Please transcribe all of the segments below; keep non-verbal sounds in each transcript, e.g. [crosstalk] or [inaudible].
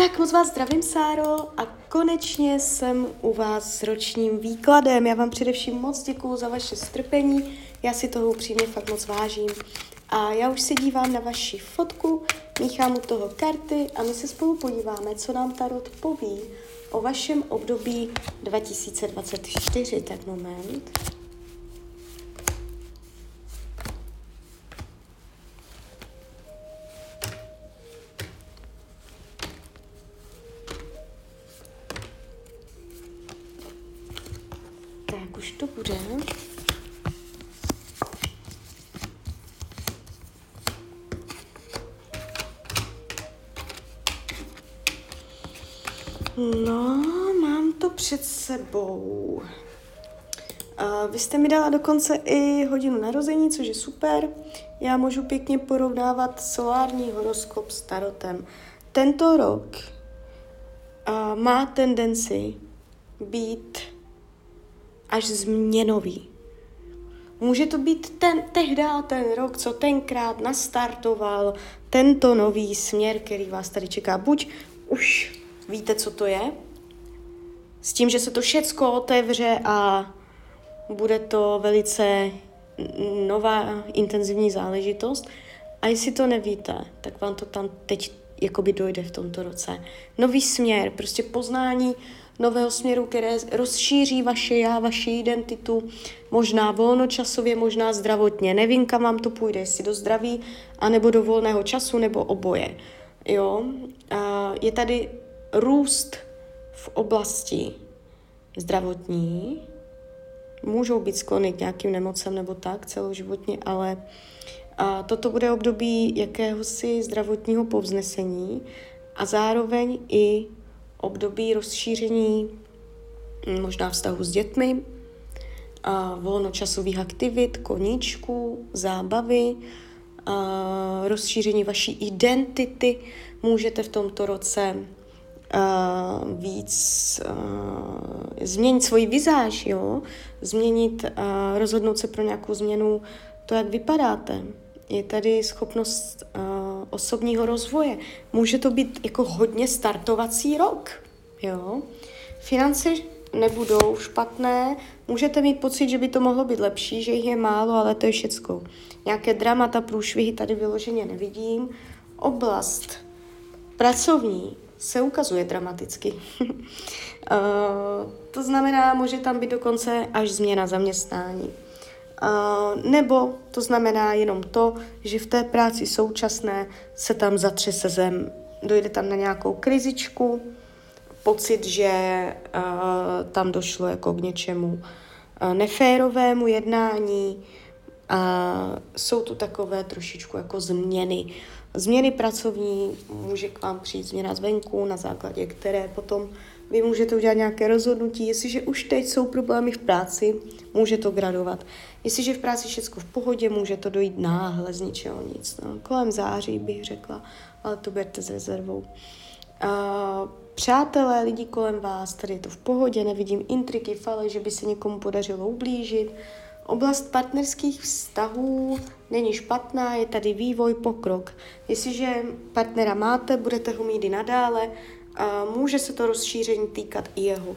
Tak moc vás zdravím, Sáro, a konečně jsem u vás s ročním výkladem. Já vám především moc děkuju za vaše strpení, já si toho upřímně fakt moc vážím. A já už se dívám na vaši fotku, míchám u toho karty a my se spolu podíváme, co nám Tarot poví o vašem období 2024. Tak moment. To bude. No, mám to před sebou. Uh, vy jste mi dala dokonce i hodinu narození, což je super. Já můžu pěkně porovnávat solární horoskop s tarotem. Tento rok má tendenci být až změnový. Může to být ten, tehdy ten rok, co tenkrát nastartoval tento nový směr, který vás tady čeká. Buď už víte, co to je, s tím, že se to všecko otevře a bude to velice nová intenzivní záležitost. A jestli to nevíte, tak vám to tam teď jakoby dojde v tomto roce. Nový směr, prostě poznání nového směru, které rozšíří vaše já, vaši identitu, možná volnočasově, možná zdravotně. Nevím, kam vám to půjde, jestli do zdraví, anebo do volného času, nebo oboje. Jo? A je tady růst v oblasti zdravotní, můžou být sklony k nějakým nemocem nebo tak celoživotně, ale a toto bude období jakéhosi zdravotního povznesení a zároveň i období rozšíření hm, možná vztahu s dětmi, a volnočasových aktivit, koníčků, zábavy, a rozšíření vaší identity. Můžete v tomto roce a víc a změnit svoji vizáž, jo? změnit, a rozhodnout se pro nějakou změnu to, jak vypadáte. Je tady schopnost uh, osobního rozvoje. Může to být jako hodně startovací rok. Jo? Finance nebudou špatné, můžete mít pocit, že by to mohlo být lepší, že jich je málo, ale to je všecko. Nějaké dramata, průšvihy tady vyloženě nevidím. Oblast pracovní se ukazuje dramaticky. uh, [laughs] to znamená, může tam být dokonce až změna zaměstnání. Nebo to znamená jenom to, že v té práci současné se tam zatřese zem, dojde tam na nějakou krizičku, pocit, že uh, tam došlo jako k něčemu uh, neférovému jednání a jsou tu takové trošičku jako změny. Změny pracovní, může k vám přijít změna zvenku, na základě které potom vy můžete udělat nějaké rozhodnutí. Jestliže už teď jsou problémy v práci, může to gradovat. Jestliže v práci všechno v pohodě, může to dojít náhle z ničeho nic. No. Kolem září bych řekla, ale to berte s rezervou. Uh, přátelé, lidi kolem vás, tady je to v pohodě, nevidím intriky, fale, že by se někomu podařilo ublížit. Oblast partnerských vztahů není špatná, je tady vývoj, pokrok. Jestliže partnera máte, budete ho mít i nadále, a může se to rozšíření týkat i jeho.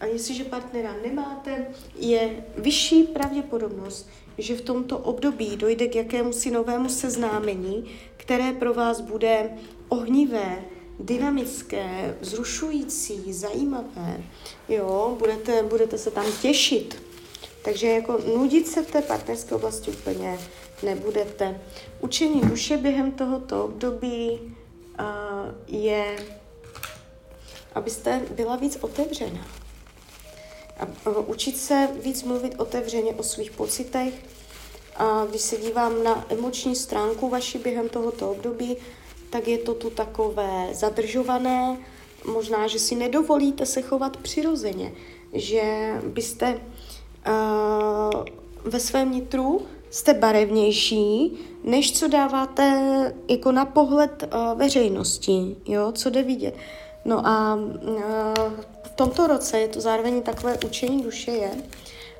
A jestliže partnera nemáte, je vyšší pravděpodobnost, že v tomto období dojde k jakému si novému seznámení, které pro vás bude ohnivé, dynamické, vzrušující, zajímavé. Jo, budete, budete se tam těšit. Takže jako nudit se v té partnerské oblasti úplně nebudete. Učení duše během tohoto období uh, je, abyste byla víc otevřená. A učit se víc mluvit otevřeně o svých pocitech. A když se dívám na emoční stránku vaši během tohoto období, tak je to tu takové zadržované, možná, že si nedovolíte se chovat přirozeně, že byste uh, ve svém nitru jste barevnější, než co dáváte jako na pohled uh, veřejnosti, jo, co jde vidět. No a uh, v tomto roce je to zároveň takové učení duše je,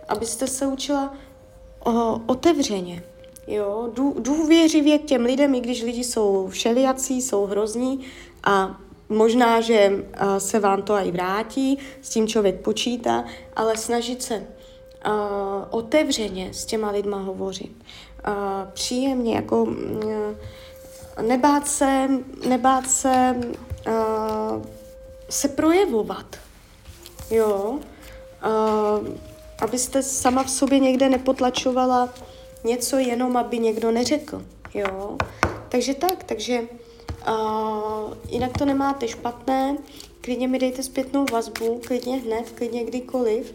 abyste se učila uh, otevřeně, jo, důvěřivě k těm lidem, i když lidi jsou všelijací, jsou hrozní a možná, že uh, se vám to i vrátí, s tím člověk počítá, ale snažit se uh, otevřeně s těma lidma hovořit. Uh, příjemně, jako uh, nebát se, nebát se, uh, se projevovat. Jo. Uh, abyste sama v sobě někde nepotlačovala něco jenom, aby někdo neřekl. Jo. Takže tak, takže uh, jinak to nemáte špatné, klidně mi dejte zpětnou vazbu, klidně hned, klidně kdykoliv